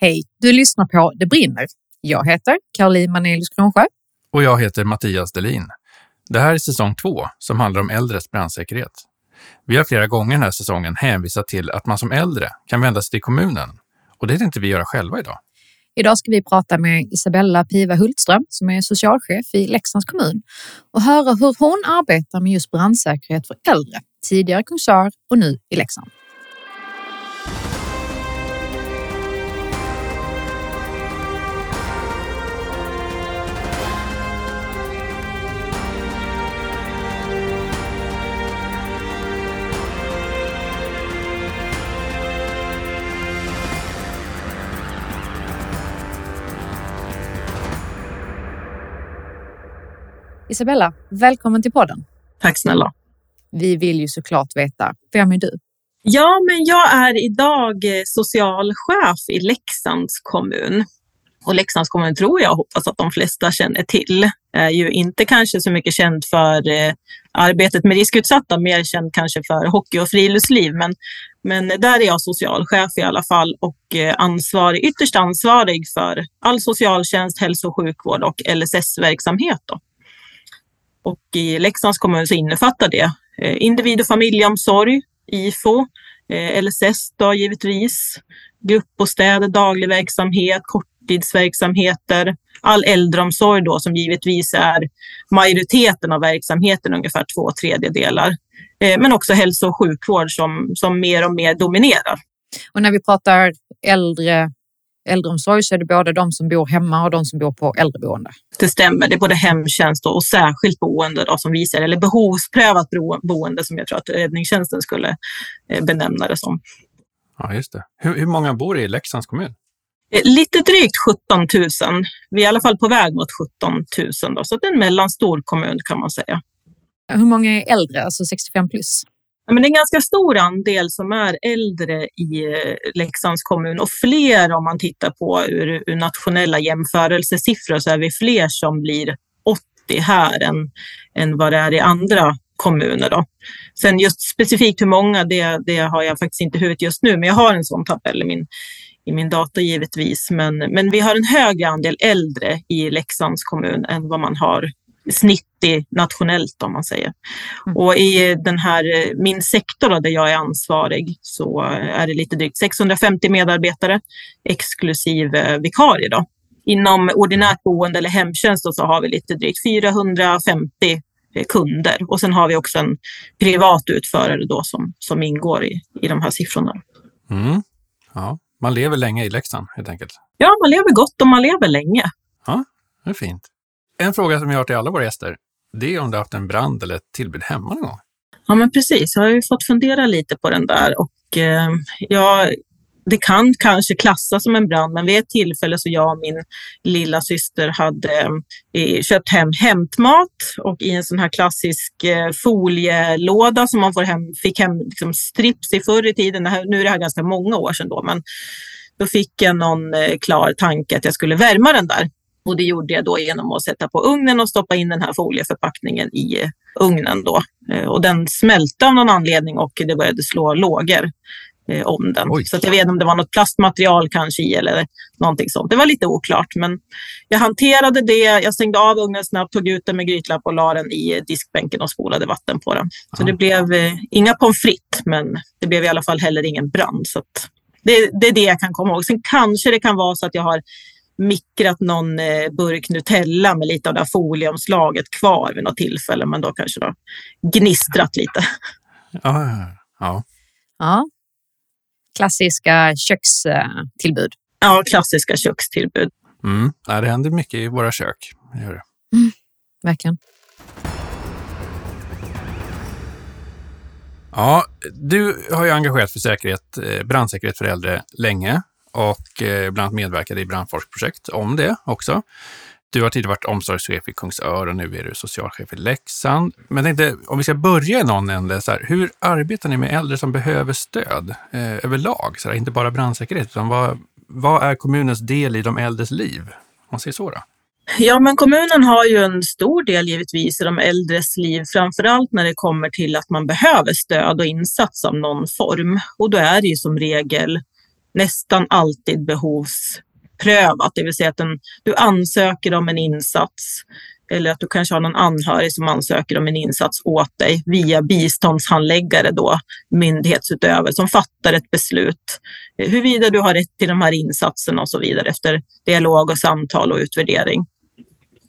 Hej, du lyssnar på Det brinner. Jag heter Caroline Manelius Kronsjö. Och jag heter Mattias Delin. Det här är säsong två som handlar om äldres brandsäkerhet. Vi har flera gånger den här säsongen hänvisat till att man som äldre kan vända sig till kommunen och det tänkte vi göra själva idag. Idag ska vi prata med Isabella Piva Hultström som är socialchef i Leksands kommun och höra hur hon arbetar med just brandsäkerhet för äldre, tidigare Kungsör och nu i Leksand. Isabella, välkommen till podden. Tack snälla. Vi vill ju såklart veta, vem är du? Ja, men jag är idag eh, socialchef i Leksands kommun. Och Leksands kommun tror jag hoppas att de flesta känner till. Är ju inte kanske så mycket känd för eh, arbetet med riskutsatta, mer känd kanske för hockey och friluftsliv. Men, men där är jag socialchef i alla fall och eh, ansvarig, ytterst ansvarig för all socialtjänst, hälso och sjukvård och LSS-verksamhet. Då. Och i Leksands kommun så alltså innefattar det eh, individ och familjeomsorg, IFO, eh, LSS då givetvis, gruppbostäder, daglig verksamhet, korttidsverksamheter, all äldreomsorg då som givetvis är majoriteten av verksamheten, ungefär två tredjedelar. Eh, men också hälso och sjukvård som, som mer och mer dominerar. Och när vi pratar äldre äldreomsorg så är det både de som bor hemma och de som bor på äldreboende. Det stämmer, det är både hemtjänst och särskilt boende då, som vi ser, eller behovsprövat boende som jag tror att räddningstjänsten skulle eh, benämna det som. Ja, just det. Hur, hur många bor i Leksands kommun? Eh, lite drygt 17 000. Vi är i alla fall på väg mot 17 000, då, så det är en mellanstor kommun kan man säga. Hur många är äldre, alltså 65 plus? Men det är en ganska stor andel som är äldre i eh, Leksands kommun och fler om man tittar på ur, ur nationella jämförelsesiffror så är vi fler som blir 80 här än, än vad det är i andra kommuner. Då. Sen just specifikt hur många, det, det har jag faktiskt inte i huvudet just nu, men jag har en sån tabell i min, i min data givetvis. Men, men vi har en högre andel äldre i Leksands kommun än vad man har snittig nationellt om man säger. Mm. Och i den här, min sektor då, där jag är ansvarig så är det lite drygt 650 medarbetare exklusive vikarie. Då. Inom ordinärt boende eller hemtjänst så har vi lite drygt 450 kunder och sen har vi också en privat utförare då som, som ingår i, i de här siffrorna. Mm. Ja, man lever länge i Leksand helt enkelt. Ja, man lever gott och man lever länge. Ja, det är fint. En fråga som jag har till alla våra gäster, det är om du har haft en brand eller ett tillbud hemma någon gång? Ja, men precis. Jag har ju fått fundera lite på den där och eh, jag, det kan kanske klassas som en brand, men vid ett tillfälle så jag och min lilla syster hade eh, köpt hem hämtmat och i en sån här klassisk eh, folielåda som man får hem, fick hem liksom strips i förr i tiden. Här, nu är det här ganska många år sedan då, men då fick jag någon eh, klar tanke att jag skulle värma den där. Och det gjorde jag då genom att sätta på ugnen och stoppa in den här folieförpackningen i eh, ugnen. Då. Eh, och den smälte av någon anledning och det började slå lågor eh, om den. Oj. Så jag vet inte om det var något plastmaterial kanske i eller någonting sånt. Det var lite oklart, men jag hanterade det. Jag stängde av ugnen snabbt, tog ut den med grytlapp och la den i diskbänken och spolade vatten på den. Så det blev eh, inga pommes frites, men det blev i alla fall heller ingen brand. Så det, det, är det jag kan komma ihåg. Sen kanske det kan vara så att jag har mikrat någon eh, burk Nutella med lite av det här folieomslaget kvar vid något tillfälle, men då kanske det gnistrat lite. Ja, ja. ja. Klassiska kökstillbud. Ja, klassiska kökstillbud. Mm. Ja, det händer mycket i våra kök. Det gör det. Mm. Verkligen. Ja, du har ju engagerat för säkerhet, eh, brandsäkerhet för äldre länge och eh, bland annat medverkade i brandforskprojekt om det också. Du har tidigare varit omsorgschef i Kungsör och nu är du socialchef i Leksand. Men jag tänkte, om vi ska börja i någon ände, så här, hur arbetar ni med äldre som behöver stöd eh, överlag? Så här, inte bara brandsäkerhet, utan vad, vad är kommunens del i de äldres liv? Om man säger så då. Ja, men kommunen har ju en stor del givetvis i de äldres liv, framför allt när det kommer till att man behöver stöd och insats av någon form. Och då är det ju som regel nästan alltid behovsprövat, det vill säga att den, du ansöker om en insats eller att du kanske har någon anhörig som ansöker om en insats åt dig via biståndshandläggare, då, myndighetsutövare som fattar ett beslut huruvida du har rätt till de här insatserna och så vidare efter dialog och samtal och utvärdering.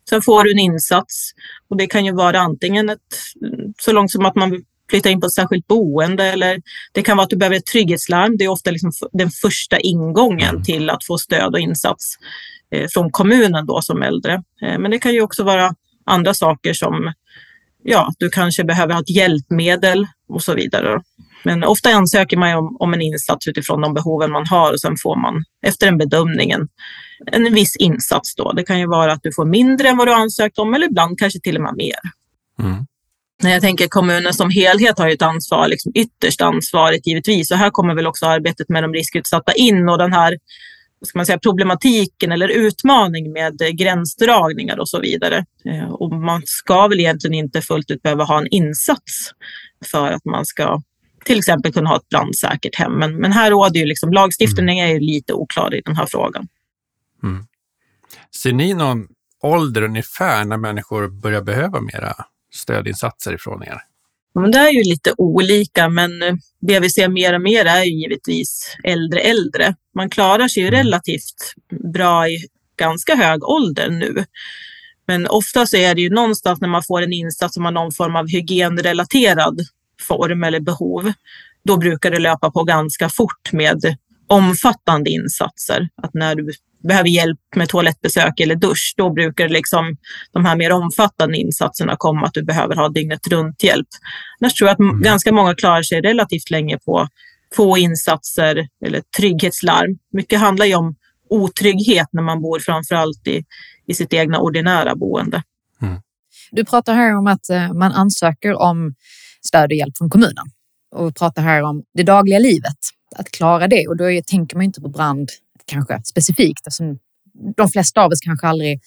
Sen får du en insats och det kan ju vara antingen ett, så långt som att man flyttar in på ett särskilt boende eller det kan vara att du behöver ett trygghetslarm. Det är ofta liksom den första ingången mm. till att få stöd och insats eh, från kommunen då som äldre. Eh, men det kan ju också vara andra saker som ja, du kanske behöver ha ett hjälpmedel och så vidare. Men ofta ansöker man om, om en insats utifrån de behoven man har och sen får man efter en bedömning en, en viss insats. Då. Det kan ju vara att du får mindre än vad du ansökt om eller ibland kanske till och med mer. Mm. När jag tänker kommunen som helhet har ju ett ansvar, liksom ytterst ansvaret givetvis. Och här kommer väl också arbetet med de riskutsatta in och den här ska man säga, problematiken eller utmaning med gränsdragningar och så vidare. Eh, och man ska väl egentligen inte fullt ut behöva ha en insats för att man ska till exempel kunna ha ett brandsäkert hem. Men, men här råder ju liksom, lagstiftningen är ju lite oklar i den här frågan. Mm. Ser ni någon ålder ungefär när människor börjar behöva mera stödinsatser ifrån er? Men det är ju lite olika, men eh, det vi ser mer och mer är ju givetvis äldre äldre. Man klarar sig ju mm. relativt bra i ganska hög ålder nu. Men ofta så är det ju någonstans när man får en insats som har någon form av hygienrelaterad form eller behov, då brukar det löpa på ganska fort med omfattande insatser. Att när du behöver hjälp med toalettbesök eller dusch, då brukar liksom de här mer omfattande insatserna komma, att du behöver ha dygnet runt hjälp. Annars tror jag att mm. ganska många klarar sig relativt länge på få insatser eller trygghetslarm. Mycket handlar ju om otrygghet när man bor framför allt i, i sitt egna ordinära boende. Mm. Du pratar här om att eh, man ansöker om stöd och hjälp från kommunen och pratar här om det dagliga livet, att klara det. Och då tänker man inte på brand kanske specifikt eftersom de flesta av oss kanske aldrig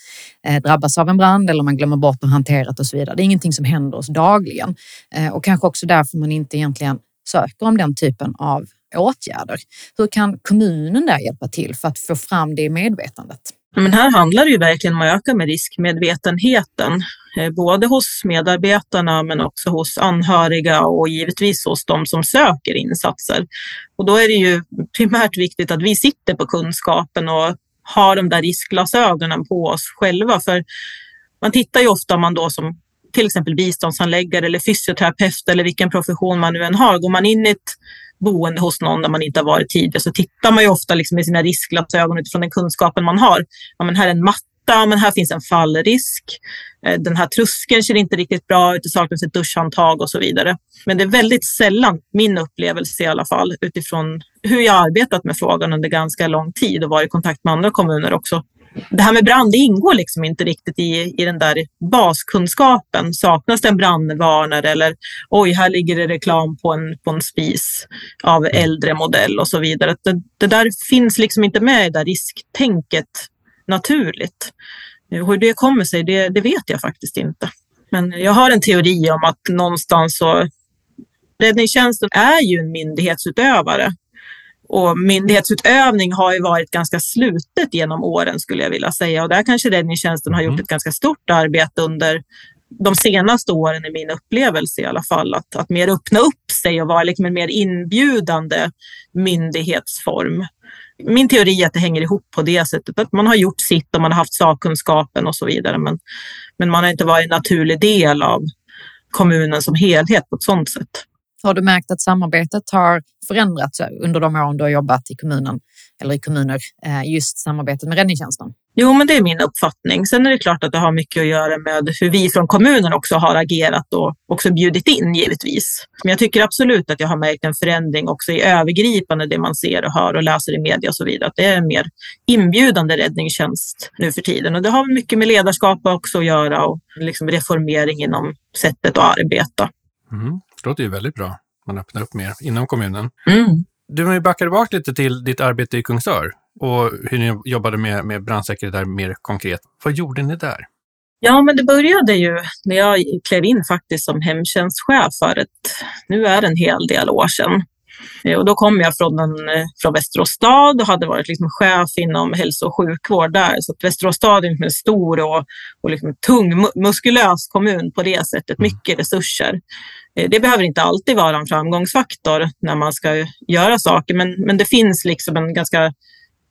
eh, drabbas av en brand eller man glömmer bort att hantera det och så vidare. Det är ingenting som händer oss dagligen eh, och kanske också därför man inte egentligen söker om den typen av åtgärder. Hur kan kommunen där hjälpa till för att få fram det medvetandet? Men här handlar det ju verkligen om att öka med riskmedvetenheten, eh, både hos medarbetarna men också hos anhöriga och givetvis hos de som söker insatser. Och då är det ju primärt viktigt att vi sitter på kunskapen och har de där riskglasögonen på oss själva. För man tittar ju ofta om man då som till exempel biståndsanläggare eller fysioterapeut eller vilken profession man nu än har. Går man in i ett boende hos någon där man inte har varit tidigare så tittar man ju ofta liksom med sina riskglasögon utifrån den kunskapen man har. Ja, men här är en matta, men här finns en fallrisk. Eh, den här tröskeln ser inte riktigt bra ut, det saknas ett duschhandtag och så vidare. Men det är väldigt sällan, min upplevelse i alla fall, utifrån hur jag arbetat med frågan under ganska lång tid och varit i kontakt med andra kommuner också, det här med brand det ingår liksom inte riktigt i, i den där baskunskapen. Saknas det en brandvarnare eller oj, här ligger det reklam på en, på en spis av äldre modell och så vidare. Det, det där finns liksom inte med i det där risktänket naturligt. Hur det kommer sig, det, det vet jag faktiskt inte. Men jag har en teori om att någonstans så Räddningstjänsten är ju en myndighetsutövare och myndighetsutövning har ju varit ganska slutet genom åren skulle jag vilja säga. Och där kanske räddningstjänsten har gjort mm. ett ganska stort arbete under de senaste åren i min upplevelse i alla fall. Att, att mer öppna upp sig och vara liksom en mer inbjudande myndighetsform. Min teori är att det hänger ihop på det sättet, att man har gjort sitt och man har haft sakkunskapen och så vidare. Men, men man har inte varit en naturlig del av kommunen som helhet på ett sådant sätt. Har du märkt att samarbetet har förändrats under de åren du har jobbat i kommunen eller i kommuner, eh, just samarbetet med räddningstjänsten? Jo, men det är min uppfattning. Sen är det klart att det har mycket att göra med hur vi från kommunen också har agerat och också bjudit in givetvis. Men jag tycker absolut att jag har märkt en förändring också i övergripande det man ser och hör och läser i media och så vidare. Att det är en mer inbjudande räddningstjänst nu för tiden och det har mycket med ledarskap också att göra och liksom reformering inom sättet att arbeta. Mm. Det låter ju väldigt bra. Man öppnar upp mer inom kommunen. Mm. Du vill backa tillbaka lite till ditt arbete i Kungsör och hur ni jobbade med, med brandsäkerhet där mer konkret. Vad gjorde ni där? Ja, men det började ju när jag klev in faktiskt som hemtjänstchef för ett, nu är det en hel del år sedan. Eh, och då kom jag från, en, eh, från Västerås stad och hade varit liksom chef inom hälso och sjukvård där. Så att Västerås stad är en stor och, och liksom tung, muskulös kommun på det sättet. Mm. Mycket resurser. Eh, det behöver inte alltid vara en framgångsfaktor när man ska göra saker, men, men det finns liksom en ganska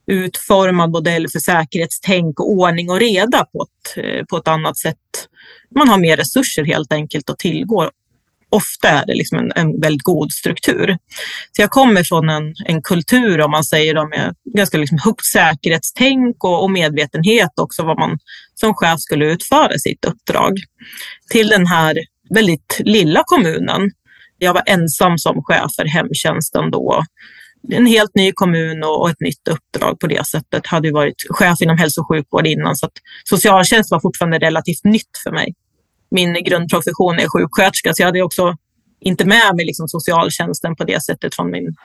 utformad modell för säkerhetstänk och ordning och reda på ett, på ett annat sätt. Man har mer resurser helt enkelt att tillgå ofta är det liksom en, en väldigt god struktur. Så jag kommer från en, en kultur, om man säger det, med ganska liksom högt säkerhetstänk och, och medvetenhet också vad man som chef skulle utföra sitt uppdrag. Till den här väldigt lilla kommunen. Jag var ensam som chef för hemtjänsten då. En helt ny kommun och ett nytt uppdrag på det sättet. Hade varit chef inom hälso och sjukvård innan så att socialtjänst var fortfarande relativt nytt för mig min grundprofession är sjuksköterska, så jag hade också inte med mig liksom socialtjänsten på det sättet från min,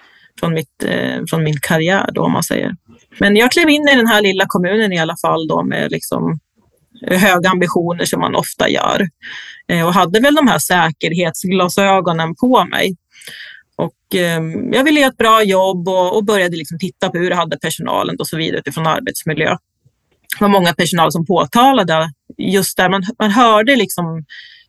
från mitt, eh, från min karriär, då, om man säger. Men jag klev in i den här lilla kommunen i alla fall då, med liksom höga ambitioner som man ofta gör eh, och hade väl de här säkerhetsglasögonen på mig. Och, eh, jag ville göra ett bra jobb och, och började liksom titta på hur det hade personalen och så vidare utifrån arbetsmiljö det var många personal som påtalade just där. Man, man hörde liksom,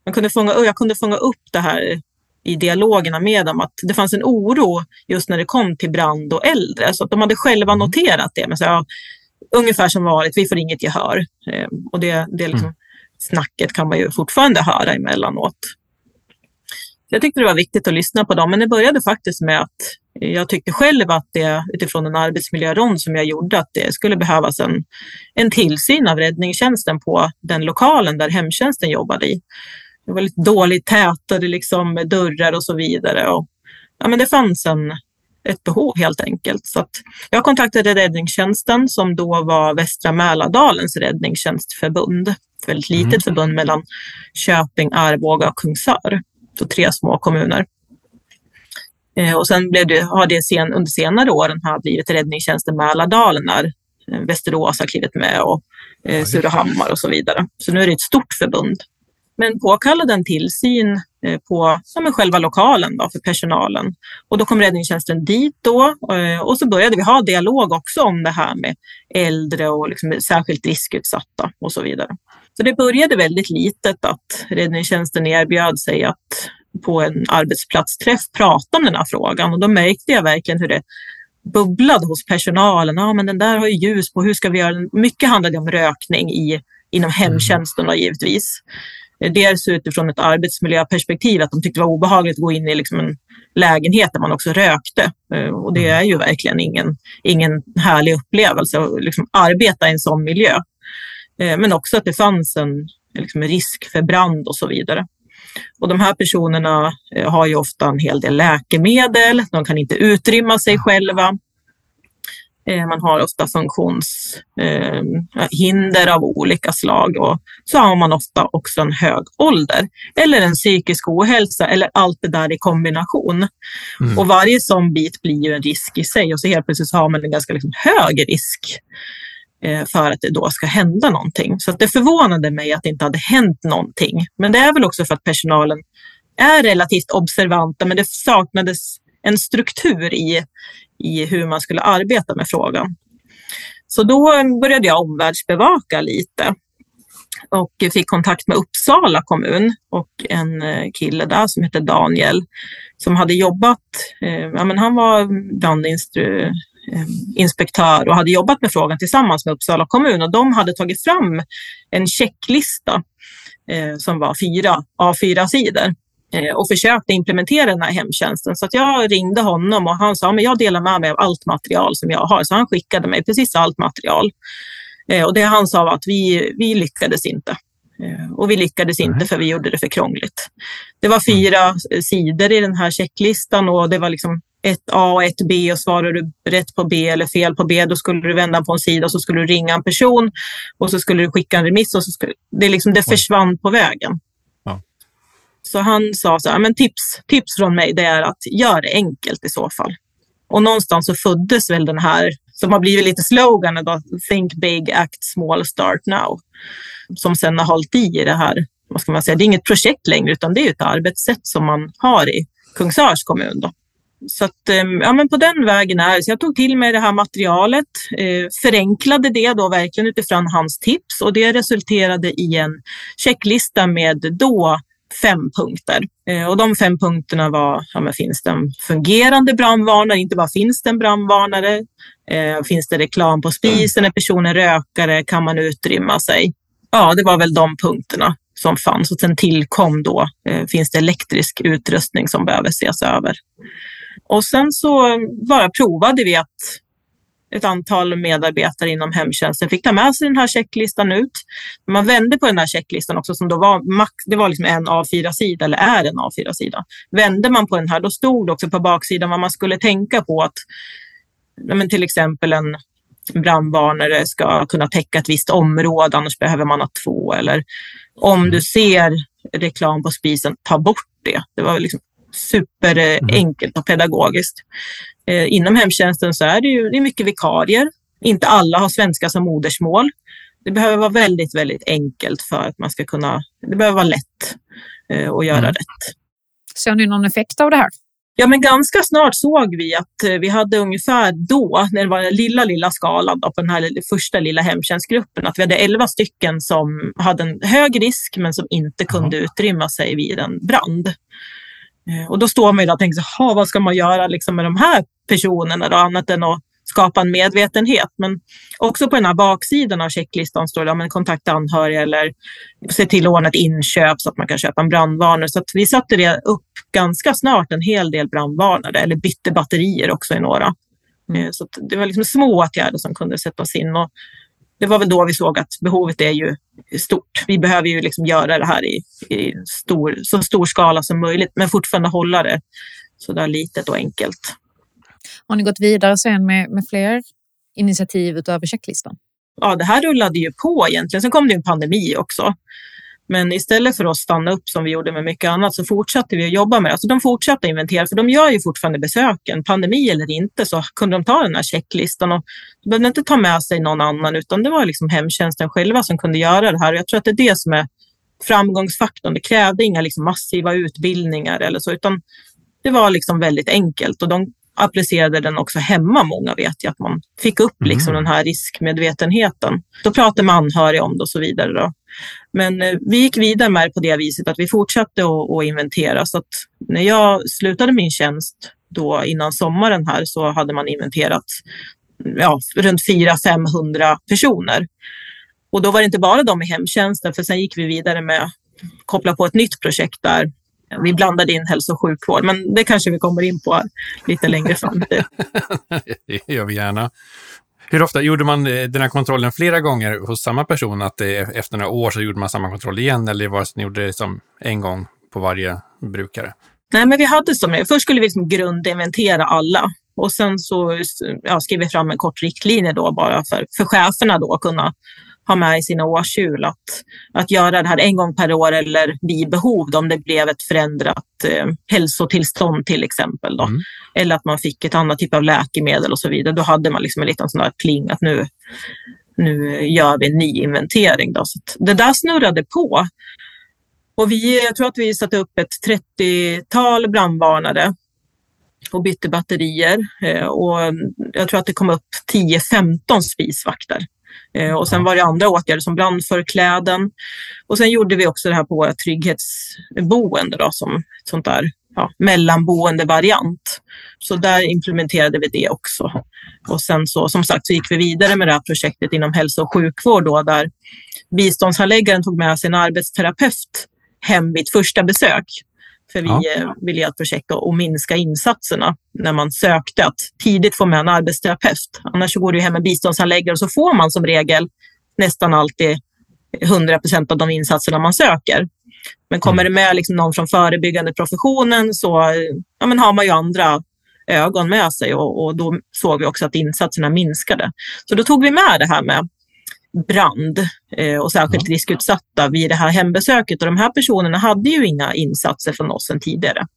man kunde fånga, jag kunde fånga upp det här i dialogerna med dem, att det fanns en oro just när det kom till brand och äldre. Så att de hade själva mm. noterat det. Men så, ja, ungefär som vanligt, vi får inget gehör. Eh, och det, det liksom, mm. snacket kan man ju fortfarande höra emellanåt. Jag tyckte det var viktigt att lyssna på dem, men det började faktiskt med att jag tyckte själv att det utifrån en arbetsmiljörond som jag gjorde att det skulle behövas en, en tillsyn av räddningstjänsten på den lokalen där hemtjänsten jobbade i. Det var lite dåligt tätade liksom, dörrar och så vidare. Och, ja, men det fanns en, ett behov helt enkelt. Så jag kontaktade räddningstjänsten som då var Västra Mälardalens räddningstjänstförbund. Ett väldigt litet mm. förbund mellan Köping, Arboga och Kungsör. Så tre små kommuner. Eh, och sen blev det, har det sen, under senare åren har blivit räddningstjänsten Mälardalen eh, Västerås har klivit med och eh, Surahammar och så vidare. Så nu är det ett stort förbund. Men påkallade en tillsyn eh, på ja, själva lokalen då, för personalen. Och då kom räddningstjänsten dit då och så började vi ha dialog också om det här med äldre och liksom särskilt riskutsatta och så vidare. Så det började väldigt litet att räddningstjänsten erbjöd sig att på en arbetsplatsträff prata om den här frågan och då märkte jag verkligen hur det bubblade hos personalen. Ja, men den där har ju ljus på, hur ska vi göra? Mycket handlade om rökning i, inom mm. hemtjänsten då, givetvis. Dels utifrån ett arbetsmiljöperspektiv, att de tyckte det var obehagligt att gå in i liksom en lägenhet där man också rökte. Eh, och det mm. är ju verkligen ingen, ingen härlig upplevelse att liksom arbeta i en sån miljö. Eh, men också att det fanns en liksom risk för brand och så vidare. Och de här personerna eh, har ju ofta en hel del läkemedel, de kan inte utrymma sig själva. Eh, man har ofta funktionshinder av olika slag och så har man ofta också en hög ålder eller en psykisk ohälsa eller allt det där i kombination. Mm. Och varje sån bit blir ju en risk i sig och så helt plötsligt har man en ganska liksom hög risk Eh, Eh, för att det då ska hända någonting. Så det förvånade mig att det inte hade hänt någonting. Men det är väl också för att personalen är relativt observanta, men det saknades en struktur i, i hur man skulle arbeta med frågan. Så då började jag omvärldsbevaka lite och fick kontakt med Uppsala kommun och en eh, kille där som hette Daniel som hade jobbat, eh, ja, men han var brandinstru inspektör och hade jobbat med frågan tillsammans med Uppsala kommun och de hade tagit fram en checklista eh, som var fyra A4-sidor eh, och försökte implementera den här hemtjänsten. Så jag ringde honom och han sa att jag delar med mig av allt material som jag har. Så han skickade mig precis allt material. Eh, och det han sa var att vi, vi lyckades inte. Och vi lyckades inte för vi gjorde det för krångligt. Det var fyra mm. sidor i den här checklistan och det var liksom ett A och ett B och svarar du rätt på B eller fel på B, då skulle du vända på en sida och så skulle du ringa en person och så skulle du skicka en remiss och så skulle, det, liksom, det försvann på vägen. Ja. Så han sa så här, men tips, tips från mig det är att gör det enkelt i så fall. Och någonstans så föddes väl den här, som har blivit lite sloganen då, Think big, act small, start now. Som sen har hållit i det här, vad ska man säga, det är inget projekt längre utan det är ett arbetssätt som man har i Kungsörs kommun. Då. Så att, ehm, ja, men på den vägen är det. Så jag tog till mig det här materialet, eh, förenklade det då verkligen utifrån hans tips och det resulterade i en checklista med då fem punkter. Eh, och de fem punkterna var, ja, men finns det en fungerande brandvarnare? Inte bara finns det en brandvarnare? Eh, finns det reklam på spisen? Är personen rökare? Kan man utrymma sig? Ja, det var väl de punkterna som fanns och sen tillkom då, eh, finns det elektrisk utrustning som behöver ses över. Och sen så bara provade vi att ett antal medarbetare inom hemtjänsten fick ta med sig den här checklistan ut. Man vände på den här checklistan också som då var max, det var liksom en A4-sida eller är en A4-sida. Vände man på den här då stod det också på baksidan vad man skulle tänka på att men till exempel en brandvarnare ska kunna täcka ett visst område, annars behöver man ha två. Eller om du ser reklam på spisen, ta bort det. Det var liksom superenkelt och pedagogiskt. Eh, inom hemtjänsten så är det ju det är mycket vikarier. Inte alla har svenska som modersmål. Det behöver vara väldigt, väldigt enkelt för att man ska kunna, det behöver vara lätt eh, att göra mm. rätt. Ser ni någon effekt av det här? Ja, men ganska snart såg vi att eh, vi hade ungefär då, när det var den lilla, lilla skalan då, på den här första lilla hemtjänstgruppen, att vi hade elva stycken som hade en hög risk men som inte kunde utrymma sig vid en brand. Eh, och då står man ju där och tänker, så, vad ska man göra liksom med de här personerna då, annat än att skapa en medvetenhet. Men också på den här baksidan av checklistan står det ja, kontakta anhöriga eller se till att ordna ett inköp så att man kan köpa en brandvarnare. Så vi satte det upp ganska snart en hel del brandvarnare eller bytte batterier också i några. Mm. Så det var liksom små åtgärder som kunde sättas in. Och det var väl då vi såg att behovet är ju stort. Vi behöver ju liksom göra det här i, i stor, så stor skala som möjligt, men fortfarande hålla det så där litet och enkelt. Har ni gått vidare sen med, med fler initiativ utöver checklistan? Ja, det här rullade ju på egentligen. Sen kom det en pandemi också. Men istället för att stanna upp som vi gjorde med mycket annat så fortsatte vi att jobba med det. Alltså de fortsatte inventera, för de gör ju fortfarande besöken. Pandemi eller inte så kunde de ta den här checklistan och de behövde inte ta med sig någon annan utan det var liksom hemtjänsten själva som kunde göra det här. Och jag tror att det är det som är framgångsfaktorn. Det krävde inga liksom massiva utbildningar eller så utan det var liksom väldigt enkelt och de applicerade den också hemma. Många vet ju att man fick upp liksom mm. den här riskmedvetenheten. Då pratade med anhöriga om det och så vidare. Då. Men eh, vi gick vidare med det på det viset att vi fortsatte att, inventera. Så att när jag slutade min tjänst då innan sommaren här så hade man inventerat ja, runt 400-500 personer. Och då var det inte bara de i hemtjänsten, för sen gick vi vidare med koppla på ett nytt projekt där vi blandade in hälso och sjukvård, men det kanske vi kommer in på lite längre fram. det gör vi gärna. Hur ofta gjorde man eh, den här kontrollen flera gånger hos samma person? Att efter några år så gjorde man samma kontroll igen eller var det ni gjorde det som en gång på varje brukare? Nej, men vi hade som Först skulle vi liksom grundinventera alla och sen så ja, skrev vi fram en kort riktlinje då bara för, för cheferna då att kunna ha med i sina årshjul. Att, att göra det här en gång per år eller vid behov om det blev ett förändrat eh, hälsotillstånd till exempel. Då. Mm. Eller att man fick ett annat typ av läkemedel och så vidare. Då hade man liksom en liten sån där pling att nu, nu gör vi en ny inventering. Då. Så det där snurrade på. Och vi, jag tror att vi satte upp ett 30-tal brandvarnare och bytte batterier. Eh, och jag tror att det kom upp 10-15 spisvakter. Eh, och sen var det andra åtgärder som brandförkläden. Och sen gjorde vi också det här på våra trygghetsboende då, som ett sånt där ja, mellanboendevariant. Så där implementerade vi det också. Och sen så, som sagt, så gick vi vidare med det här projektet inom hälso och sjukvård då, där biståndshandläggaren tog med sig en arbetsterapeut hem vid första besök. För vi ja. Eh, ville ett projekt att minska insatserna när man sökte att tidigt få med en arbetsterapeut. Annars går det hem en biståndshandläggare och så får man som regel nästan alltid 100 procent av de insatserna man söker. Men kommer mm. det med liksom någon från förebyggande professionen så ja, men har man ju andra ögon med sig och, och, då såg vi också att insatserna minskade. Så då tog vi med det här med brand eh, och särskilt riskutsatta vid det här hembesöket. Och de här personerna hade ju inga insatser från oss sedan tidigare.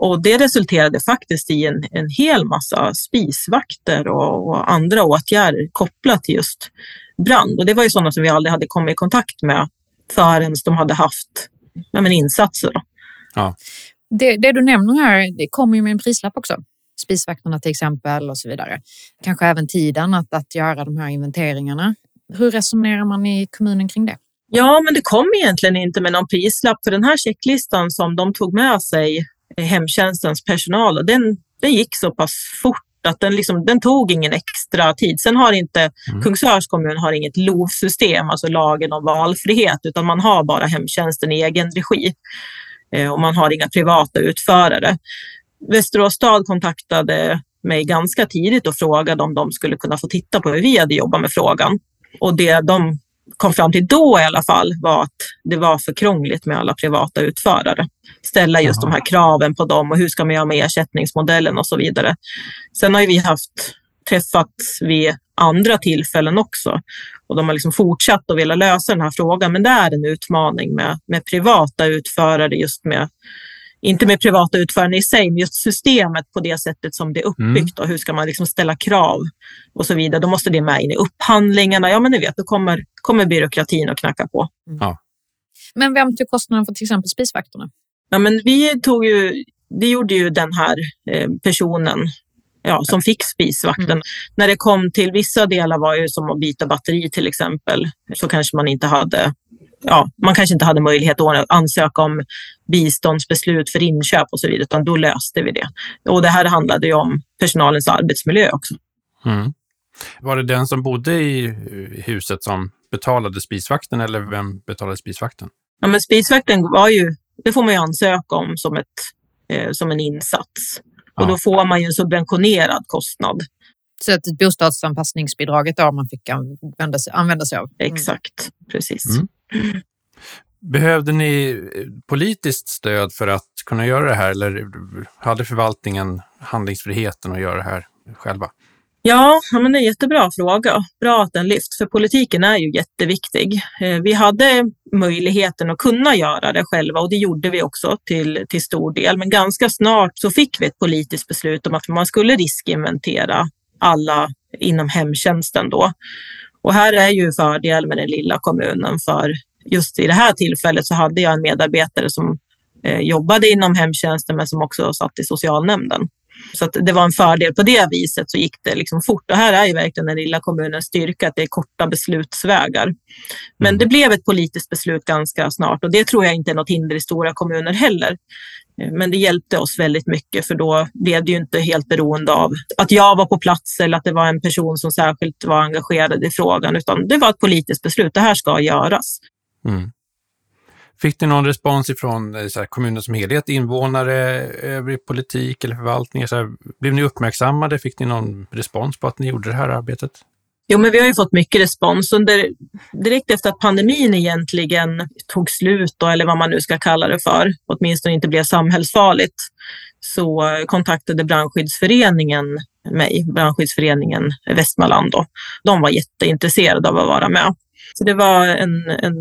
Och det resulterade faktiskt i en, en hel massa spisvakter och, och, andra åtgärder kopplat till just brand. Och det var ju sådana som vi aldrig hade kommit i kontakt med förrän de hade haft ja, men insatser. Ja. Det, det du nämner här, det kommer ju med en prislapp också. Spisvakterna till exempel och så vidare. Kanske även tiden att, att göra de här inventeringarna. Hur resonerar man i kommunen kring det? Ja, men det kom egentligen inte med någon prislapp för den här checklistan som de tog med sig, eh, hemtjänstens personal, och den, den gick så pass fort att den, liksom, den tog ingen extra tid. Sen har inte mm. Kungsörs kommun har inget LOV-system, alltså lagen om valfrihet, utan man har bara hemtjänsten i egen regi eh, och man har inga privata utförare. Västerås stad kontaktade mig ganska tidigt och frågade om de skulle kunna få titta på hur vi hade jobbat med frågan. Och det de kom fram till då i alla fall var att det var för krångligt med alla privata utförare. Ställa just Aha. de här kraven på dem och hur ska man göra med ersättningsmodellen och så vidare. Sen har vi haft träffats vid andra tillfällen också och de har liksom fortsatt att vilja lösa den här frågan. Men det är en utmaning med, med privata utförare just med inte med privata utförare i sig, men just systemet på det sättet som det är uppbyggt. Mm. Och hur ska man liksom ställa krav och så vidare. Då måste det med in i upphandlingarna. Ja, men ni vet, då kommer, kommer byråkratin att knacka på. Mm. Ja. Men vem tog kostnaden för till exempel spisvakterna? Ja, men vi tog ju, det gjorde ju den här eh, personen ja, som fick spisvakten. Mm. När det kom till vissa delar var ju som att byta batteri till exempel, så kanske man inte hade ja, man kanske inte hade möjlighet att ansöka om biståndsbeslut för inköp och så vidare, utan då löste vi det. Och det här handlade ju om personalens arbetsmiljö också. Mm. Var det den som bodde i huset som betalade spisvakten eller vem betalade spisvakten? Ja, men spisvakten var ju, det får man ju ansöka om som, ett, eh, som en insats. Och ja. då får man ju en subventionerad kostnad. Så att bostadsanpassningsbidraget då man fick använda sig, använda sig av? Mm. Exakt, precis. Mm. Behövde ni eh, politiskt stöd för att kunna göra det här eller hade förvaltningen handlingsfriheten att göra det här själva? Ja, men det är en jättebra fråga. Bra att den lyfts, för politiken är ju jätteviktig. Eh, vi hade möjligheten att kunna göra det själva och det gjorde vi också till, till stor del. Men ganska snart så fick vi ett politiskt beslut om att man skulle riskinventera alla inom hemtjänsten då. Och här är ju fördel med den lilla kommunen för just i det här tillfället så hade jag en medarbetare som eh, jobbade inom hemtjänsten men som också satt i socialnämnden. Så att det var en fördel på det viset så gick det liksom fort. Och här är ju verkligen den lilla kommunens styrka, att det är korta beslutsvägar. Men mm. det blev ett politiskt beslut ganska snart och det tror jag inte är något hinder i stora kommuner heller. Men det hjälpte oss väldigt mycket för då blev det ju inte helt beroende av att jag var på plats eller att det var en person som särskilt var engagerad i frågan, utan det var ett politiskt beslut. Det här ska göras. Mm. Fick ni någon respons ifrån eh, så här, kommunen som helhet, invånare, övrig politik eller förvaltning? Så här, blev ni uppmärksammade? Fick ni någon respons på att ni gjorde det här arbetet? Jo, men vi har ju fått mycket respons. Under, direkt efter att pandemin egentligen tog slut, då, eller vad man nu ska kalla det för, åtminstone inte blev samhällsfarligt, så kontaktade Brandskyddsföreningen mig, Brandskyddsföreningen Västmanland. Då. De var jätteintresserade av att vara med. Så det var en, en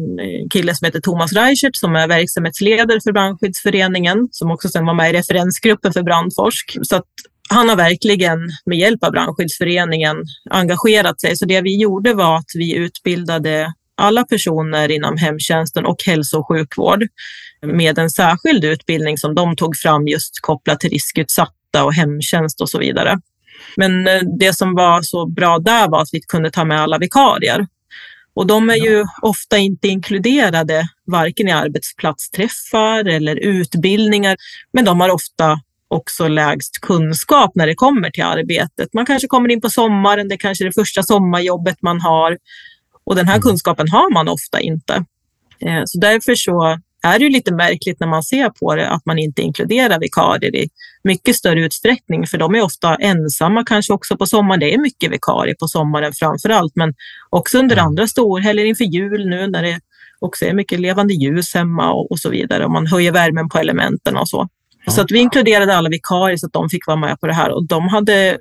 kille som heter Thomas Reichert som är verksamhetsledare för Brandskyddsföreningen, som också sen var med i referensgruppen för Brandforsk. Så att han har verkligen med hjälp av Brandskyddsföreningen engagerat sig. Så det vi gjorde var att vi utbildade alla personer inom hemtjänsten och hälso och sjukvård med en särskild utbildning som de tog fram just kopplat till riskutsatta och hemtjänst och så vidare. Men eh, det som var så bra där var att vi kunde ta med alla vikarier. Och de är ju ofta inte inkluderade varken i arbetsplatsträffar eller utbildningar, men de har ofta också lägst kunskap när det kommer till arbetet. Man kanske kommer in på sommaren, det kanske är det första sommarjobbet man har och den här mm. kunskapen har man ofta inte. Eh, så därför så är det lite märkligt när man ser på det att man inte inkluderar vikarier i mycket större utsträckning, för de är ofta ensamma kanske också på sommaren. Det är mycket vikarier på sommaren framför allt, men också under andra storhelger inför jul nu när det också är mycket levande ljus hemma och, och så vidare och man höjer värmen på elementen och så. Så att vi inkluderade alla vikarier så att de fick vara med på det här och de hade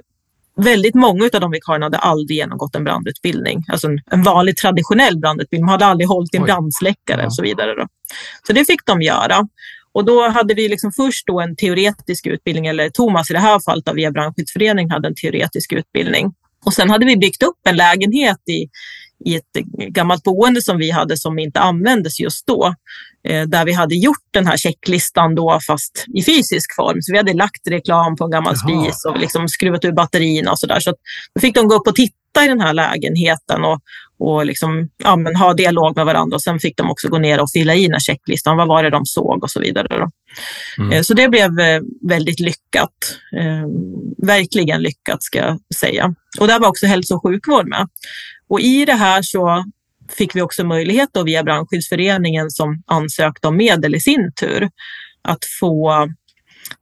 väldigt många av de vikarierna hade aldrig genomgått en brandutbildning, alltså en, en vanlig traditionell brandutbildning. De hade aldrig hållit i en brandsläckare ja. och så vidare. Då. Så det fick de göra. Och då hade vi liksom först då en teoretisk utbildning, eller Thomas i det här fallet via Brandskyddsföreningen hade en teoretisk utbildning. Och sen hade vi byggt upp en lägenhet i, i ett gammalt boende som vi hade som inte användes just då. Eh, där vi hade gjort den här checklistan då fast i fysisk form. Så vi hade lagt reklam på en gammal Jaha. spis och liksom skruvat ur batterierna och sådär. Så, så då fick de gå upp och titta i den här lägenheten och, och liksom, ja, men ha dialog med varandra. Och sen fick de också gå ner och fylla i den här checklistan. Vad var det de såg och så vidare. Mm. Eh, så det blev eh, väldigt lyckat. verkligen lyckat ska jag säga. Och där var också hälso och sjukvård med. Och i det här så fick vi också möjlighet då via Brandskyddsföreningen som ansökte om medel i sin tur att få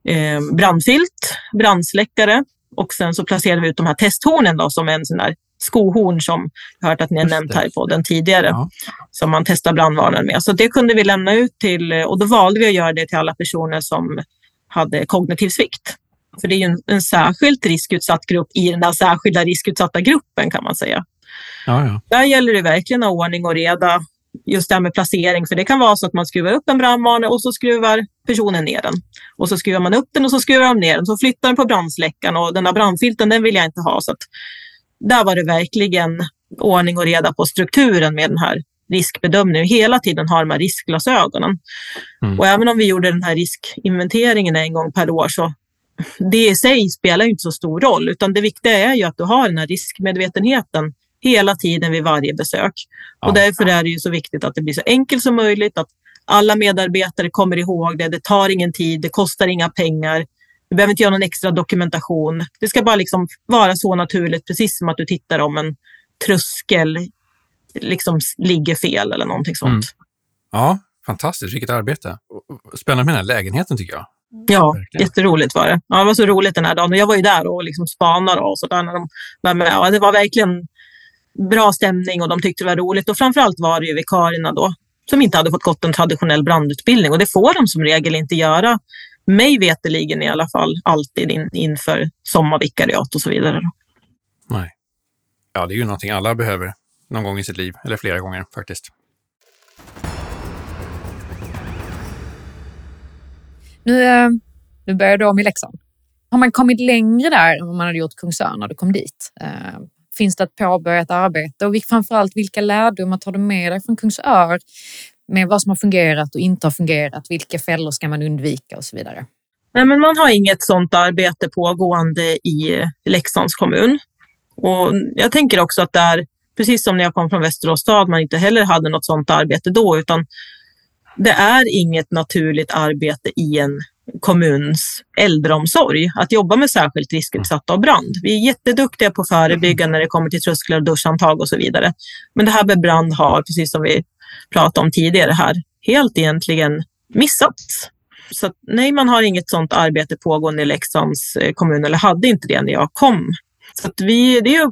eh, brandfilt, brandsläckare och sen så placerade vi ut de här testhornen då, som en sån där skohorn som jag hört att ni har nämnt här på den tidigare, ja. som man testar brandvarnaren med. Så det kunde vi lämna ut till, och då valde vi att göra det till alla personer som hade kognitiv svikt. För det är ju en, en särskilt riskutsatt grupp i den där särskilda riskutsatta gruppen kan man säga. Ja, ja. Där gäller det verkligen att ha ordning och reda. Just det här med placering, för det kan vara så att man skruvar upp en brandvarnare och så skruvar personen ner den. Och så skruvar man upp den och så skruvar de ner den. Så flyttar den på brandsläckaren och den här brandfilten den vill jag inte ha. Så att där var det verkligen ordning och reda på strukturen med den här riskbedömningen. Hela tiden har de här riskglasögonen. Mm. Och även om vi gjorde den här riskinventeringen en gång per år så det i sig spelar inte så stor roll, utan det viktiga är ju att du har den här riskmedvetenheten hela tiden vid varje besök. Ja. Och därför är det ju så viktigt att det blir så enkelt som möjligt, att alla medarbetare kommer ihåg det. Det tar ingen tid, det kostar inga pengar. Du behöver inte göra någon extra dokumentation. Det ska bara liksom vara så naturligt, precis som att du tittar om en tröskel liksom ligger fel eller någonting sånt. Mm. Ja, fantastiskt. Vilket arbete. Spännande med den här lägenheten tycker jag. Ja, Verkligen. jätteroligt var det. Ja, det var så roligt den här dagen. Jag var ju där och liksom spanade och så där när de var med. Ja, det var verkligen bra stämning och de tyckte det var roligt. Och framförallt var det ju vikarierna då som inte hade fått gått en traditionell brandutbildning och det får de som regel inte göra. Mig veteligen i alla fall alltid in, inför sommarvikariat och så vidare. Nej. Ja, det är ju någonting alla behöver någon gång i sitt liv, eller flera gånger faktiskt. Nu, eh, nu börjar du om i Leksand. Har man kommit längre där än vad man hade gjort Kungsör när du kom dit? Finns det ett påbörjat arbete? Och framförallt, vilka lärdomar tar du med dig från Kungsör? Med vad som har fungerat och inte har fungerat? Vilka fällor ska man undvika och så vidare? Nej, men man har inget sådant arbete pågående i Leksands kommun. Och jag tänker också att det är precis som när jag kom från Västerås stad, man inte heller hade något sådant arbete då, utan det är inget naturligt arbete i en kommuns äldreomsorg att jobba med särskilt riskutsatta och brand. Vi är jätteduktiga på att förebygga när det kommer till trösklar och duschhandtag och så vidare. Men det här med brand har, precis som vi pratade om tidigare här, helt egentligen missats. Så nej, man har inget sådant arbete pågående i Leksands eh, kommun, eller hade inte det när jag kom. Så vi, det är ju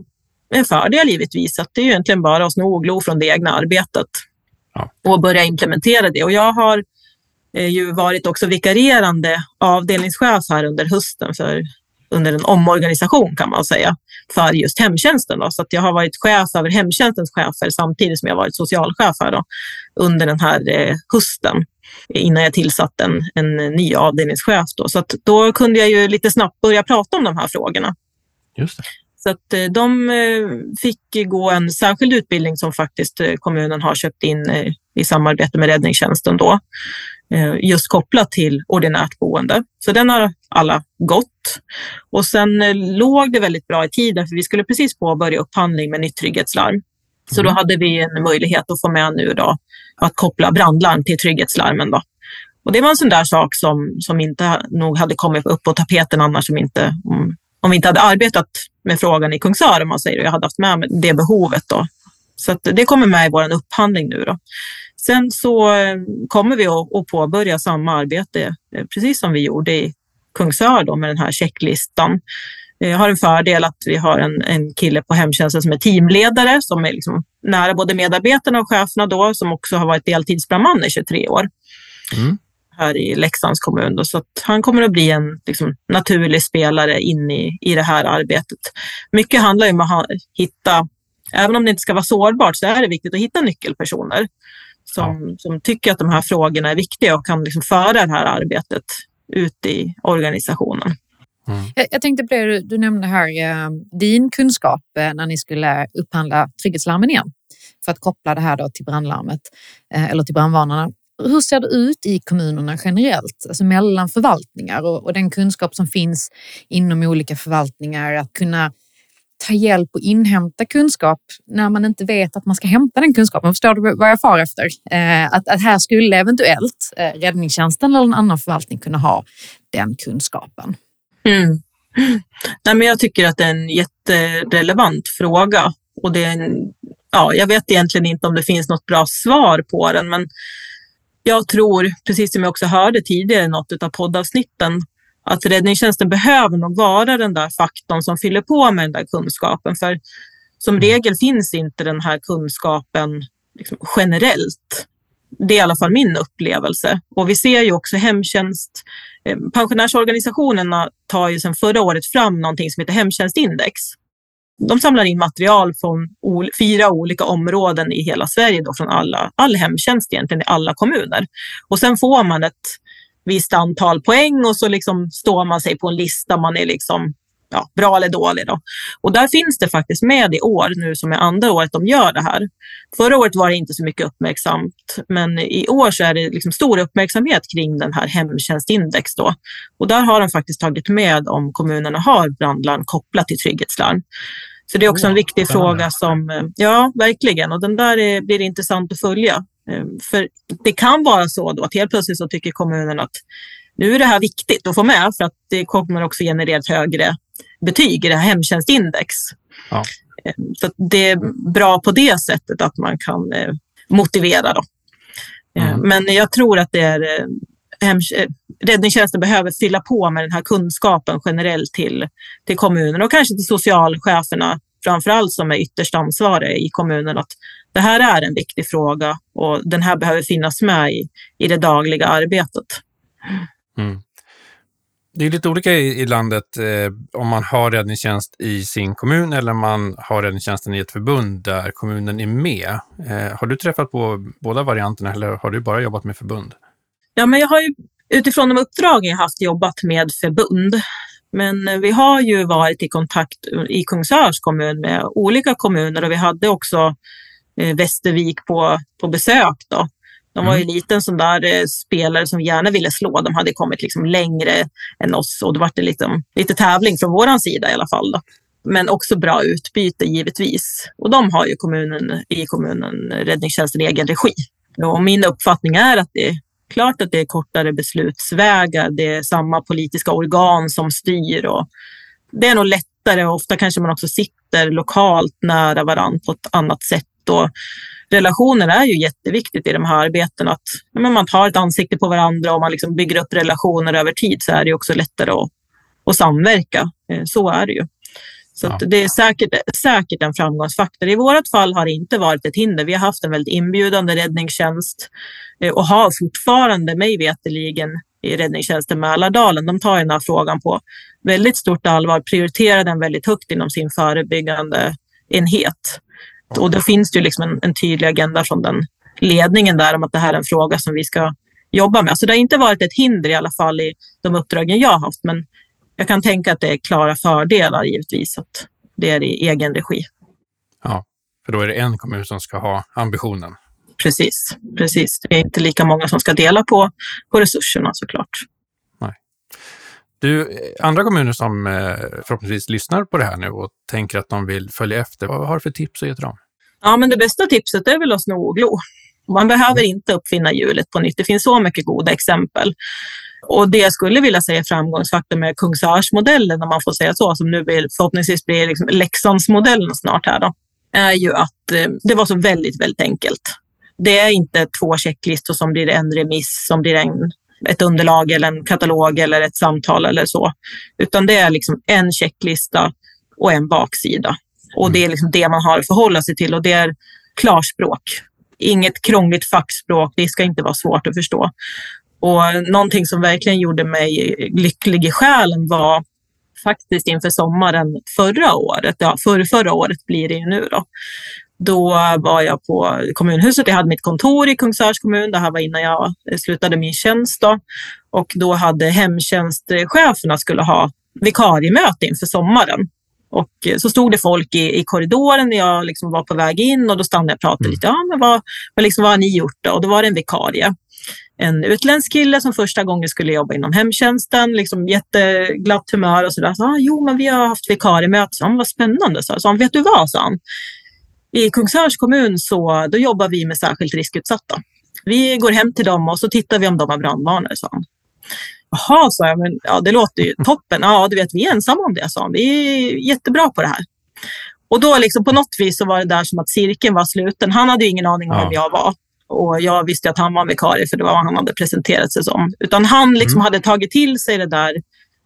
en fördel givetvis, att det är egentligen bara att sno och glo från det egna arbetet ja. och börja implementera det. Och jag har Eh, ju varit också vikarierande avdelningschef här under hösten för under en omorganisation kan man säga för just hemtjänsten. Då. Så att jag har varit chef över hemtjänstens chefer samtidigt som jag varit socialchef här då, under den här eh, hösten innan jag tillsatte en, en ny avdelningschef. Då. Så att då kunde jag ju lite snabbt börja prata om de här frågorna. Just det. Så att eh, de eh, fick gå en särskild utbildning som faktiskt eh, kommunen har köpt in i samarbete med räddningstjänsten då, just kopplat till ordinärt boende. Så den har alla gått. Och sen låg det väldigt bra i tiden för vi skulle precis påbörja upphandling med nytt trygghetslarm. Så mm. då hade vi en möjlighet att få med nu då att koppla brandlarm till trygghetslarmen. Då. Och det var en sån där sak som, som inte nog hade kommit upp på tapeten annars om, inte, om, om vi inte hade arbetat med frågan i Kungsör, om man säger, och jag hade haft med mig det behovet. Då. Så det kommer med i vår upphandling nu. Då. Sen så eh, kommer vi att påbörja samma arbete, eh, precis som vi gjorde i Kungsör då, med den här checklistan. Eh, jag har en fördel att vi har en, en kille på hemtjänsten som är teamledare, som är liksom nära både medarbetarna och cheferna då, som också har varit deltidsbrandman i 23 år. Mm här i Leksands kommun. Då, så att han kommer att bli en liksom, naturlig spelare in i, i det här arbetet. Mycket handlar ju om att hitta, även om det inte ska vara sårbart, så är det viktigt att hitta nyckelpersoner som, ja. som tycker att de här frågorna är viktiga och kan liksom föra det här arbetet ut i organisationen. Mm. Jag, jag, tänkte på det du, du nämnde här, eh, din kunskap eh, när ni skulle upphandla trygghetslarmen igen. för att koppla det här då till brandlarmet eh, eller till brandvarnarna. Hur ser det ut i kommunerna generellt, alltså mellan förvaltningar och, och den kunskap som finns inom olika förvaltningar, att kunna ta hjälp och inhämta kunskap när man inte vet att man ska hämta den kunskapen. Förstår du vad jag far efter? Eh, att, att här skulle eventuellt eh, räddningstjänsten eller en annan förvaltning kunna ha den kunskapen. Mm. Nej, men jag tycker att det är en jätterelevant fråga och det är en, ja, jag vet egentligen inte om det finns något bra svar på den, men jag tror, precis som jag också hörde tidigare i något av poddavsnitten, att räddningstjänsten behöver nog vara den där faktorn som fyller på med den där kunskapen. För som mm. regel finns inte den här kunskapen liksom generellt. Det är i alla fall min upplevelse. Och vi ser ju också hemtjänst. Eh, pensionärsorganisationerna tar ju sedan förra året fram någonting som heter hemtjänstindex. De samlar in material från fyra olika områden i hela Sverige, då, från alla, all hemtjänst egentligen i alla kommuner. Och sen får man ett visst antal poäng och så liksom står man sig på en lista man är liksom ja, bra eller dålig. Då. Och där finns det faktiskt med i år, nu som är andra året de gör det här. Förra året var det inte så mycket uppmärksamt, men i år så är det liksom stor uppmärksamhet kring den här hemtjänstindex. Då. Och där har de faktiskt tagit med om kommunerna har brandlarm kopplat till trygghetslarm. Så det är också en viktig fråga som, ja verkligen, och den där är, blir intressant att följa. Ehm, för det kan vara så då att helt plötsligt så tycker kommunen att nu är det här viktigt att få med för att det kommer också generera ett högre betyg i det här hemtjänstindex. Ja. Ehm, så det är bra på det sättet att man kan eh, motivera. Då. Ehm, mm. Men jag tror att det är eh, hem, eh, räddningstjänsten behöver fylla på med den här kunskapen generellt till, till kommunen och kanske till socialcheferna framförallt som är ytterst ansvariga i kommunen att det här är en viktig fråga och den här behöver finnas med i, i det dagliga arbetet. Mm. Det är lite olika i, i landet eh, om man har räddningstjänst i sin kommun eller om man har räddningstjänsten i ett förbund där kommunen är med. Eh, har du träffat på båda varianterna eller har du bara jobbat med förbund? Ja, men jag har ju utifrån de uppdrag jag haft jobbat med förbund. Men eh, vi har ju varit i kontakt i Kungsörs kommun med olika kommuner och vi hade också eh, Västervik på, på besök. Då. De var ju mm. lite en sån där eh, spelare som vi gärna ville slå. De hade kommit liksom längre än oss och då var det liksom, lite tävling från vår sida i alla fall. Då. Men också bra utbyte givetvis. Och de har ju kommunen, i kommunen räddningstjänsten i egen regi. Och min uppfattning är att det klart att det är kortare beslutsvägar. Det är samma politiska organ som styr och det är nog lättare. Ofta kanske man också sitter lokalt nära varandra på ett annat sätt. Och relationer är ju jätteviktigt i de här arbetena. Att ja, man tar ett ansikte på varandra och man liksom bygger upp relationer över tid så är det också lättare att, att samverka. Eh, så är det ju. Så ja. det är säkert, säkert en framgångsfaktor. I vårt fall har det inte varit ett hinder. Vi har haft en väldigt inbjudande räddningstjänst eh, och har fortfarande, mig veterligen, i räddningstjänsten Mälardalen. De tar den här frågan på väldigt stort allvar, prioriterar den väldigt högt inom sin förebyggande enhet. Och då finns det ju liksom en, en tydlig agenda från den ledningen där om att det här är en fråga som vi ska jobba med. Så det har inte varit ett hinder i alla fall i de uppdragen jag har haft, men jag kan tänka att det är klara fördelar givetvis att det är i egen regi. Ja, för då är det en kommun som ska ha ambitionen. Precis, precis. Det är inte lika många som ska dela på, på resurserna såklart. Nej. Du, andra kommuner som eh, förhoppningsvis lyssnar på det här nu och tänker att de vill följa efter, vad har du för tips att ge till dem? Ja, men det bästa tipset är väl att sno och glo. Man behöver inte uppfinna hjulet på nytt. Det finns så mycket goda exempel. Och det jag skulle vilja säga är framgångsfaktor med Kungsörsmodellen, om man får säga så, som nu vill, förhoppningsvis blir liksom Leksandsmodellen snart här då, är ju att eh, det var så väldigt, väldigt enkelt. Det är inte två checklistor som blir en remiss, som blir en, ett underlag eller en katalog eller ett samtal eller så, utan det är liksom en checklista och en baksida. Och det är liksom det man har att förhålla sig till och det är klarspråk. Inget krångligt fackspråk, det ska inte vara svårt att förstå. Och någonting som verkligen gjorde mig lycklig i själen var faktiskt inför sommaren förra året, ja för förra året blir det ju nu då. Då var jag på kommunhuset, jag hade mitt kontor i Kungsörs kommun, det här var innan jag slutade min tjänst då. Och då hade hemtjänstcheferna skulle ha vikariemöte inför sommaren. Och eh, så stod det folk i, i korridoren när jag liksom var på väg in och då stannade jag och pratade lite. Ja, men vad, vad, liksom, vad har ni gjort då? Och då var det en vikarie. En utländsk kille som första gången skulle jobba inom hemtjänsten, liksom jätteglatt humör och sådär. Så, ah, jo, men vi har haft vikariemöte. Så var spännande. Så, så han, vet du vad, sa han. I Kungshörs kommun så då jobbar vi med särskilt riskutsatta. Vi går hem till dem och så tittar vi om de har brandvarnare, sa han. Jaha, sa jag, men ja, det låter ju toppen. Ja, du vet, vi är ensamma om det, sa han. Vi är jättebra på det här. Och då liksom på något vis så var det där som att cirkeln var sluten. Han hade ju ingen aning om ja. vem jag var. Och jag visste att han var vikarie för det var vad han hade presenterat sig som. Utan han liksom mm. hade tagit till sig det där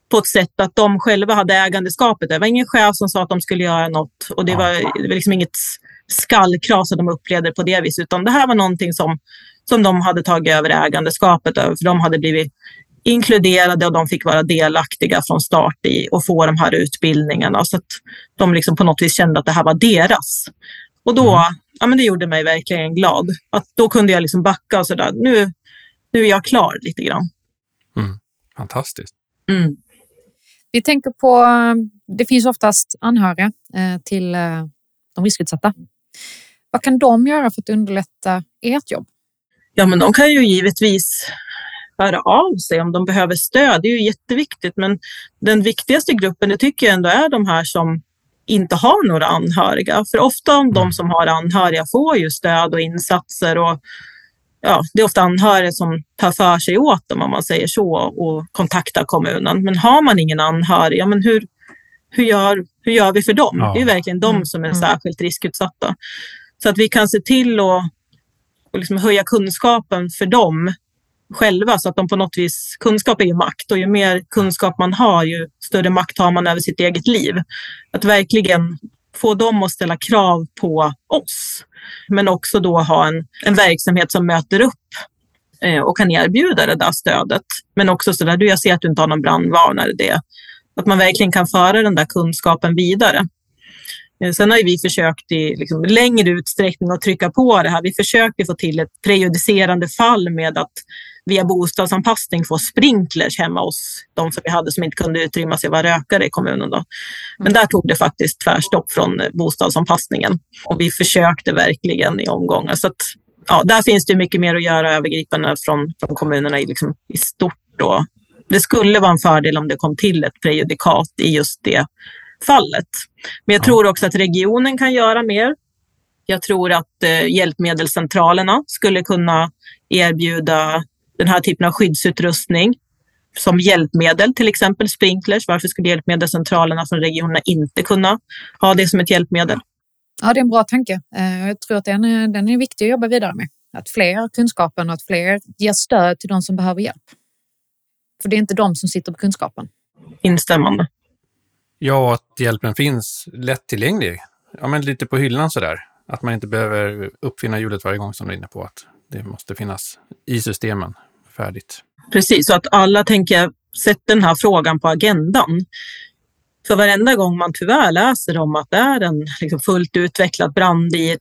på ett sätt att de själva hade ägandeskapet. Det var ingen chef som sa att de skulle göra något och det var, det var liksom inget skallkrav som de upplevde på det viset, utan det här var någonting som, som de hade tagit över ägandeskapet över, för de hade blivit inkluderade och de fick vara delaktiga från start i och få de här utbildningarna. Så att de liksom på något vis kände att det här var deras. Och då, mm. ja men det gjorde mig verkligen glad. Att då kunde jag liksom backa och sådär. Nu, nu är jag klar lite grann. Mm. Fantastiskt. Mm. Vi tänker på, det finns oftast anhöriga eh, till eh, de riskutsatta. Vad kan de göra för att underlätta ert jobb? Ja, men de kan ju givetvis höra av sig om de behöver stöd. Det är ju jätteviktigt, men den viktigaste gruppen det tycker jag ändå är de här som inte har några anhöriga. För ofta om de mm. som har anhöriga får ju stöd och insatser och ja, det är ofta anhöriga som tar för sig åt dem om man säger så och kontaktar kommunen. Men har man ingen anhörig, ja, men hur, hur, gör, hur gör vi för dem? Ja. Det är verkligen de mm. som är mm. särskilt riskutsatta. Så att vi kan se till att och liksom höja kunskapen för dem själva så att de på något vis, kunskap är ju makt och ju mer kunskap man har ju större makt har man över sitt eget liv. Att verkligen få dem att ställa krav på oss, men också då ha en, en verksamhet som möter upp eh, och kan erbjuda det där stödet. Men också så där, du, jag ser att du inte har någon brandvarnare, det. Att man verkligen kan föra den där kunskapen vidare. Eh, sen har vi försökt i liksom längre utsträckning att trycka på det här. Vi försöker få till ett prejudicerande fall med att via bostadsanpassning få sprinklers hemma hos de som vi hade som inte kunde utrymma sig var rökare i kommunen. Då. Men där tog det faktiskt tvärstopp från bostadsanpassningen och vi försökte verkligen i omgångar. Så att, ja, där finns det mycket mer att göra övergripande från, från kommunerna i, liksom, i stort. Då. Det skulle vara en fördel om det kom till ett prejudikat i just det fallet. Men jag tror också att regionen kan göra mer. Jag tror att eh, hjälpmedelscentralerna skulle kunna erbjuda den här typen av skyddsutrustning som hjälpmedel, till exempel sprinklers. Varför skulle hjälpmedelscentralerna från regionerna inte kunna ha det som ett hjälpmedel? Ja, det är en bra tanke. Eh, jag tror att den är, den är viktig att jobba vidare med. Att fler har kunskapen och att fler ger stöd till de som behöver hjälp. För det är inte de som sitter på kunskapen. Instämmande. Ja, att hjälpen finns lättillgänglig. Ja, men lite på hyllan sådär. Att man inte behöver uppfinna hjulet varje gång som du är inne på. Att det måste finnas i systemen färdigt. Precis, så att alla tänker sätter den här frågan på agendan. För varenda gång man tyvärr läser om att det är en liksom fullt utvecklad brand i ett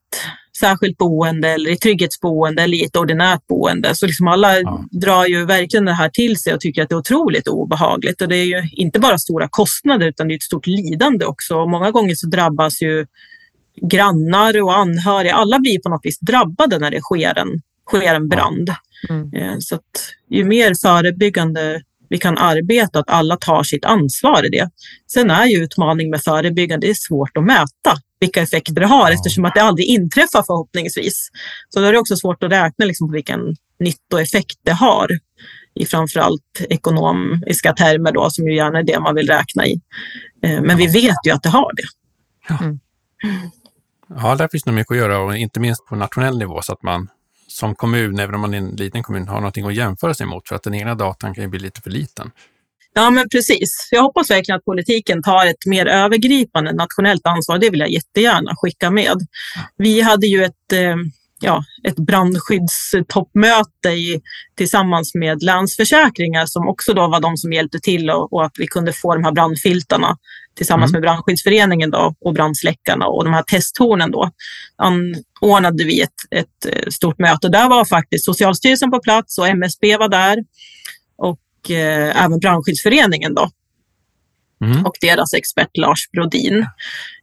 särskilt boende eller i trygghetsboende eller i ett ordinärt boende. Så liksom alla ja. drar ju verkligen det här till sig och tycker att det är otroligt obehagligt. Och det är ju inte bara stora kostnader utan det är ett stort lidande också. Och många gånger så drabbas ju grannar och anhöriga. Alla blir på något vis drabbade när det sker en, sker en brand. Mm. Eh, så att ju mer förebyggande vi kan arbeta, att alla tar sitt ansvar i det. Sen är ju utmaningen med förebyggande, det är svårt att mäta vilka effekter det har eftersom att det aldrig inträffar förhoppningsvis. Så då är det också svårt att räkna liksom på vilken nyttoeffekt det har i framförallt ekonomiska termer då, som ju gärna är det man vill räkna i. Eh, men vi vet ju att det har det. Ja. ja, där finns nog mycket att göra och inte minst på nationell nivå så att man som kommun, även om man är en liten kommun, har någonting att jämföra sig mot för att den egna datan kan ju bli lite för liten. Ja, men precis. Jag hoppas verkligen att politiken tar ett mer övergripande nationellt ansvar. Det vill jag jättegärna skicka med. Vi hade ju ett, eh, ja, ett brandskyddstoppmöte i, tillsammans med Länsförsäkringar som också då var de som hjälpte till och, och att vi kunde få de här brandfiltarna tillsammans mm. med Brandskyddsföreningen då, och brandsläckarna och de här testtornen. Då anordnade vi ett, ett eh, stort möte. Där var faktiskt Socialstyrelsen på plats och MSB var där och eh, även Brandskyddsföreningen. Då. mm. och deras expert Lars Brodin.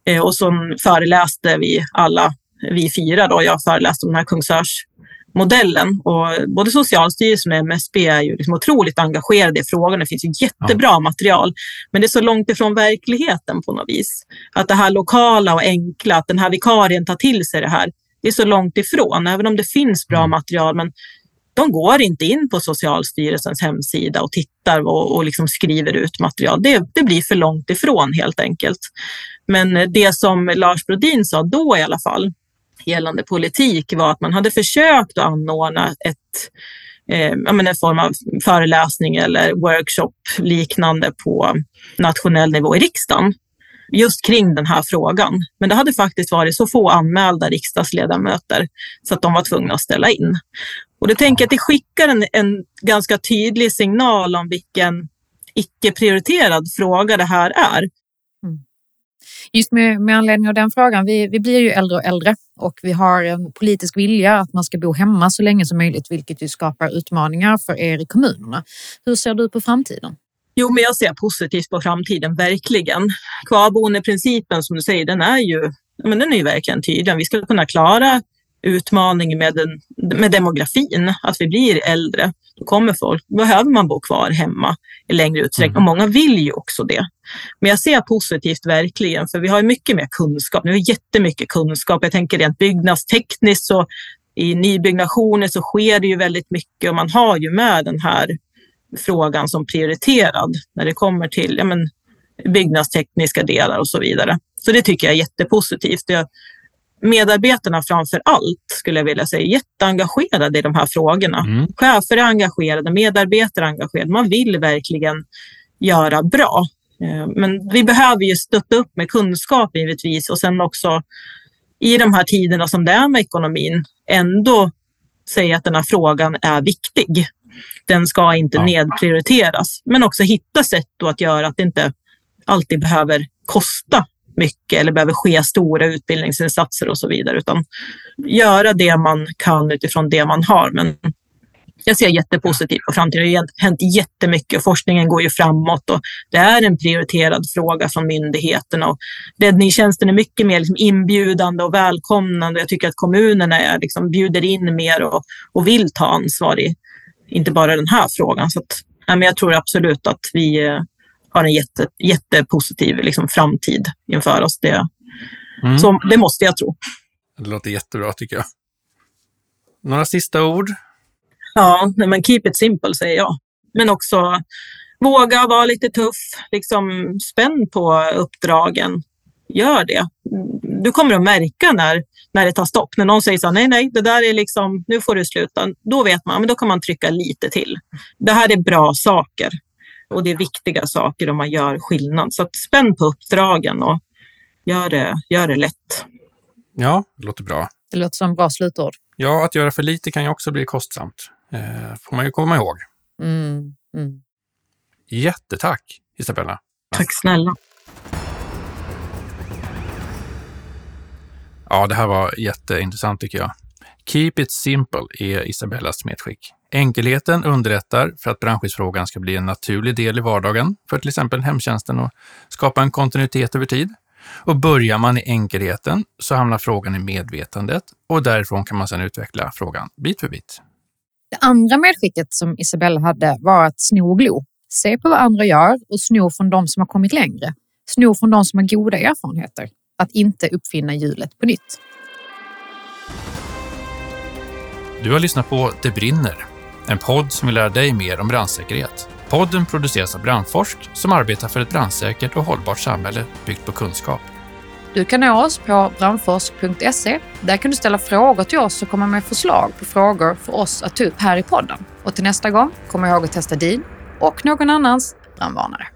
Eh, och så föreläste vi alla, vi fyra då, jag föreläste om den här Kungsörsmodellen. Och både Socialstyrelsen och MSB är ju liksom otroligt engagerade i frågan. Det finns ju jättebra ja. material, men det är så långt ifrån verkligheten på något vis. Att det här lokala och enkla, att den här vikarien tar till sig det här, det är så långt ifrån, även om det finns bra mm. material. Men de går inte in på Socialstyrelsens hemsida och tittar och, och liksom skriver ut material. Det, det, blir för långt ifrån helt enkelt. Men det som Lars Brodin sa då i alla fall gällande politik var att man hade försökt att anordna ett eh, en form av föreläsning eller workshop liknande på nationell nivå i riksdagen just kring den här frågan. Men det hade faktiskt varit så få anmälda riksdagsledamöter så att de var tvungna att ställa in. Och det tänker jag att det skickar en, en ganska tydlig signal om vilken icke prioriterad fråga det här är. Just med, med anledning av den frågan, vi, vi blir ju äldre och äldre och vi har en politisk vilja att man ska bo hemma så länge som möjligt, vilket ju skapar utmaningar för er i kommunerna. Hur ser du på framtiden? Jo, men jag ser positivt på framtiden, verkligen. Kvarboendeprincipen som du säger, den är ju, men den är ju verkligen tydlig. Vi ska kunna klara utmaningen med, den, med demografin, att vi blir äldre. Då kommer folk, behöver man bo kvar hemma i längre utsträckning mm. och många vill ju också det. Men jag ser positivt verkligen, för vi har mycket mer kunskap. Nu har jättemycket kunskap. Jag tänker rent byggnadstekniskt så i nybyggnationer så sker det ju väldigt mycket och man har ju med den här frågan som prioriterad när det kommer till ja, men, byggnadstekniska delar och så vidare. Så det tycker jag är jättepositivt. Jag, medarbetarna framför allt, skulle jag vilja säga, jätteengagerade i de här frågorna. Mm. Chefer är engagerade, medarbetare är engagerade. Man vill verkligen göra bra. Eh, men vi behöver ju stötta upp med kunskap givetvis och sen också i de här tiderna som det är med ekonomin ändå säga att den här frågan är viktig. Den ska inte ja. nedprioriteras, men också hitta sätt att göra att det inte alltid behöver kosta mycket eller behöver ske stora utbildningsinsatser och så vidare, utan göra det man kan utifrån det man har. Men jag ser jättepositivt på framtiden. Det har hänt jättemycket. och Forskningen går ju framåt och det är en prioriterad fråga från myndigheterna. Och räddningstjänsten är mycket mer liksom inbjudande och välkomnande. Jag tycker att kommunerna är, liksom, bjuder in mer och, och vill ta ansvar i inte bara den här frågan. Så att, ja, men jag tror absolut att vi eh, har en jätte, jättepositiv liksom, framtid inför oss. Det, mm. så, det måste jag tro. Det låter jättebra tycker jag. Några sista ord? Ja, men keep it simple säger jag. Men också våga vara lite tuff, liksom spänn på uppdragen. Gör det. Du kommer att märka när, när det tar stopp. När någon säger så nej, nej, det där är liksom, nu får du sluta. Då vet man, men då kan man trycka lite till. Det här är bra saker och det är viktiga saker och man gör skillnad. Så spänn på uppdragen och gör det, gör det lätt. Ja, det låter bra. Det låter som bra slutord. Ja, att göra för lite kan ju också bli kostsamt. Eh, får man ju komma ihåg. Mm, mm. Jättetack, Isabella. Tack snälla. Ja, det här var jätteintressant tycker jag. Keep it simple är Isabellas medskick. Enkelheten underlättar för att brandskyddsfrågan ska bli en naturlig del i vardagen för till exempel hemtjänsten och skapa en kontinuitet över tid. Och börjar man i enkelheten så hamnar frågan i medvetandet och därifrån kan man sedan utveckla frågan bit för bit. Det andra medskicket som Isabella hade var att sno och glo. Se på vad andra gör och sno från de som har kommit längre. Sno från de som har goda erfarenheter. Att inte uppfinna hjulet på nytt. Du har lyssnat på Det brinner, en podd som vill lära dig mer om brandsäkerhet. Podden produceras av Brandforsk som arbetar för ett brandsäkert och hållbart samhälle byggt på kunskap. Du kan nå oss på brandforsk.se. Där kan du ställa frågor till oss och komma med förslag på frågor för oss att ta upp här i podden. Och till nästa gång, kom ihåg att testa din och någon annans brandvarnare.